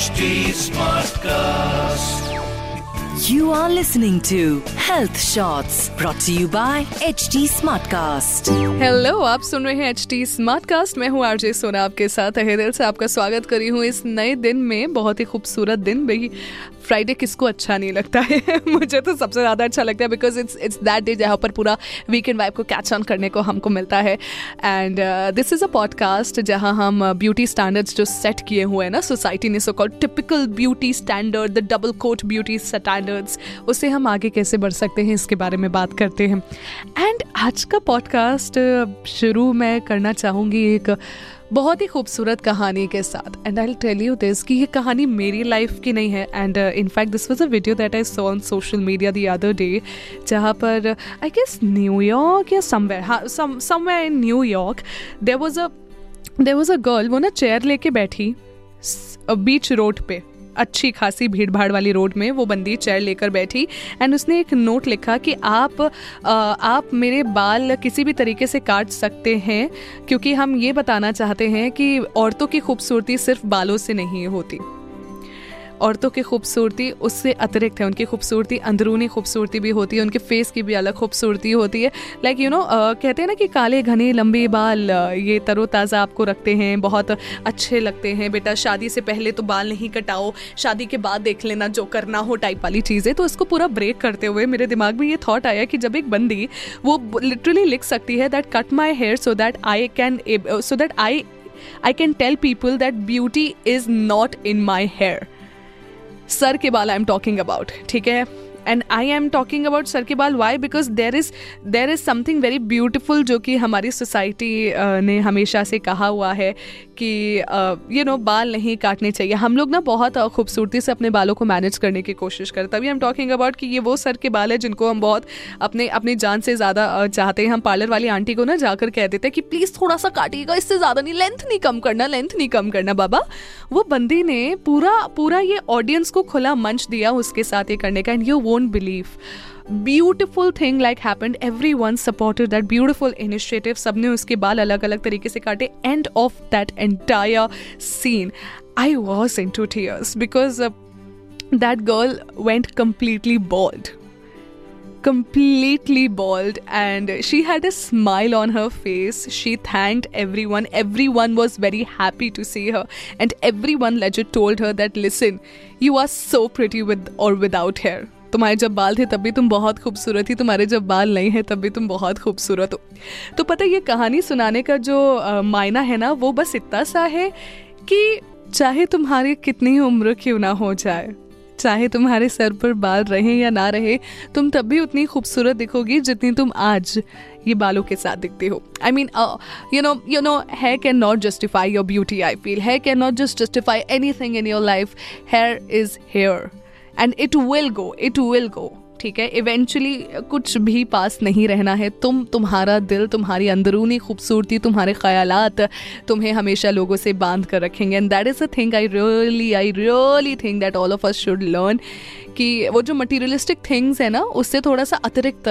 HD Smartcast. You are listening to Health Shots, brought to you by HT Smartcast. Hello आप सुन रहे हैं smart cast मैं हूँ आरजे सोना आपके साथ। है दिल से आपका स्वागत करी हूँ इस नए दिन में। बहुत ही खूबसूरत दिन भाई फ्राइडे किसको अच्छा नहीं लगता है? मुझे तो सबसे ज़्यादा अच्छा लगता है because it's it's that day जहाँ पर पूरा वीकेंड वाइफ को कैच ऑन करने को हमको मिलता है। And this is a podcast जहाँ हम ब्यूटी स्टैंडर्ड्स जो सेट किए हुए हैं ना सोसाइटी ने so called typical beauty standard the double quote beauty standards उससे हम आगे कैसे बढ़ सकते हैं, इसके बारे में बात करते हैं। एंड आज का पॉडकास्ट शुरू मैं करना चाहूँगी एक बहुत ही खूबसूरत कहानी के साथ। And I tell you this कि ये कहानी मेरी लाइफ की नहीं है। And in fact this was a video that I saw on social media the other day जहाँ पर आई गेस न्यूयॉर्क या समवेयर हाँ somewhere in New York there was a there was a girl वो ना chair लेके बैठी बीच road पे। अच्छी खासी भीड़ भाड़ वाली रोड में वो बंदी चेयर लेकर बैठी एंड उसने एक नोट लिखा कि आप आ, आप मेरे बाल किसी भी तरीके से काट सकते हैं क्योंकि हम ये बताना चाहते हैं कि औरतों की खूबसूरती सिर्फ़ बालों से नहीं होती। औरतों की खूबसूरती उससे अतिरिक्त है। उनकी खूबसूरती, अंदरूनी खूबसूरती भी होती है, उनके फेस की भी अलग खूबसूरती होती है। लाइक यू नो कहते हैं ना कि काले, घने, लंबे बाल ये तरोताज़ा आपको रखते हैं, बहुत अच्छे लगते हैं। बेटा, शादी से पहले तो बाल नहीं कटाओ, शादी के बाद देख लेना जो करना हो टाइप वाली चीज़ें। तो इसको पूरा ब्रेक करते हुए मेरे दिमाग में ये थॉट आया कि जब एक बंदी, वो लिटरली लिख सकती है that cut my hair so that I can so that I I can tell people that beauty is not in my hair sir के बाल आई एम टॉकिंग अबाउट ठीक है? And I am talking about sir के बाल why because there is there is something very beautiful जो कि हमारी society ने हमेशा से कहा हुआ है कि यू नो बाल नहीं काटने चाहिए। हम लोग ना बहुत खूबसूरती से अपने बालों को मैनेज करने की कोशिश करते तभी हम टॉकिंग अबाउट कि ये वो सर के बाल है जिनको हम बहुत अपने, अपनी जान से ज़्यादा चाहते हैं। हम पार्लर वाली आंटी को ना जाकर कह देते हैं कि प्लीज़ थोड़ा सा काटिएगा, इससे ज़्यादा नहीं लेंथ नहीं कम करना लेंथ नहीं कम करना, बाबा। वो बंदी ने पूरा पूरा ये ऑडियंस को खुला मंच दिया उसके साथ ये करने का and you won't believe Beautiful thing like happened everyone supported that beautiful initiative सबने उसके बाल अलग अलग तरीके से काटे end of that entire scene I was into tears because that girl went completely bald completely bald and she had a smile on her face. She thanked everyone. Everyone was very happy to see her. And everyone legit told her that listen, you are so pretty with or without hair. तुम्हारे जब बाल थे, तब भी तुम बहुत खूबसूरत थी। तुम्हारे जब बाल नहीं है, तब भी तुम बहुत खूबसूरत हो। तो पता ये कहानी सुनाने का जो मायना है ना, वो बस इतना सा है कि चाहे तुम्हारी कितनी उम्र क्यों ना हो जाए, चाहे तुम्हारे सर पर बाल रहे या ना रहे, तुम तब भी उतनी खूबसूरत दिखोगी जितनी तुम आज ये बालों के साथ दिखते हो। I mean you know you know hair can not justify your beauty I feel hair can not just justify any thing in your life hair is hair and it will go it will go ठीक है? Eventually कुछ भी पास नहीं रहना है। तुम, तुम्हारा दिल, तुम्हारी अंदरूनी खूबसूरती, तुम्हारे ख्यालात, तुम्हें हमेशा लोगों से बाँध कर रखेंगे। And that is a thing I really I really think that all of us should learn कि वो जो मटीरियलिस्टिक थिंग्स है ना, उससे थोड़ा सा अतिरिक्त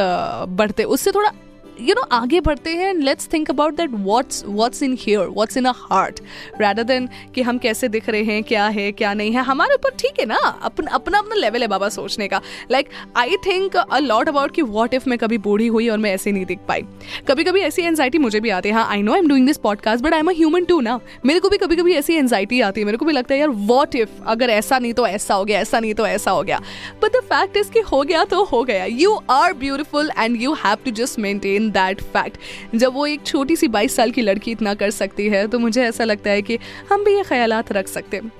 बढ़ते, उससे थोड़ा यू नो आगे बढ़ते हैं and let's think about that what's what's in here what's in a heart rather than कि हम कैसे दिख रहे हैं, क्या है, क्या नहीं है, हमारे ऊपर ठीक है ना, अपना अपना अपना लेवल है बाबा सोचने का। Like I think a lot about कि वॉट इफ़ मैं कभी बूढ़ी हुई और मैं ऐसे नहीं दिख पाई। कभी कभी ऐसी एनजाइटी मुझे भी आती है हाँ I know I am doing this podcast but I am a human too ना। मेरे को भी कभी कभी ऐसी एनजाइटी आती है, मेरे को भी लगता है, यार वॉट इफ़ अगर ऐसा नहीं तो ऐसा हो गया, ऐसा नहीं तो ऐसा हो गया। बट द फैक्ट इज़ कि हो गया तो हो गया। You are beautiful and you have to just maintain that fact जब वो एक छोटी सी बाईस साल की लड़की इतना कर सकती है तो मुझे ऐसा लगता है कि हम भी ये ख्याल रख सकते हैं।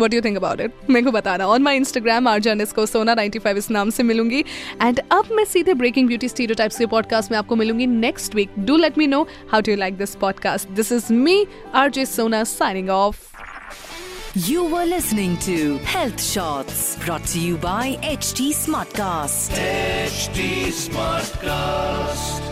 What you think about it मेरे को बताना। ऑन माई इंस्टाग्राम आर को सोना 95 इस नाम से मिलूँगी। एंड अब मैं सीधे ब्रेकिंग ब्यूटी स्टीरियो टाइप्स के पॉडकास्ट में आपको मिलूँगी next week do let me know how to like this podcast this is me R J Sona signing off You were listening to Health Shots brought to you by HT Smartcast. HD Smartcast.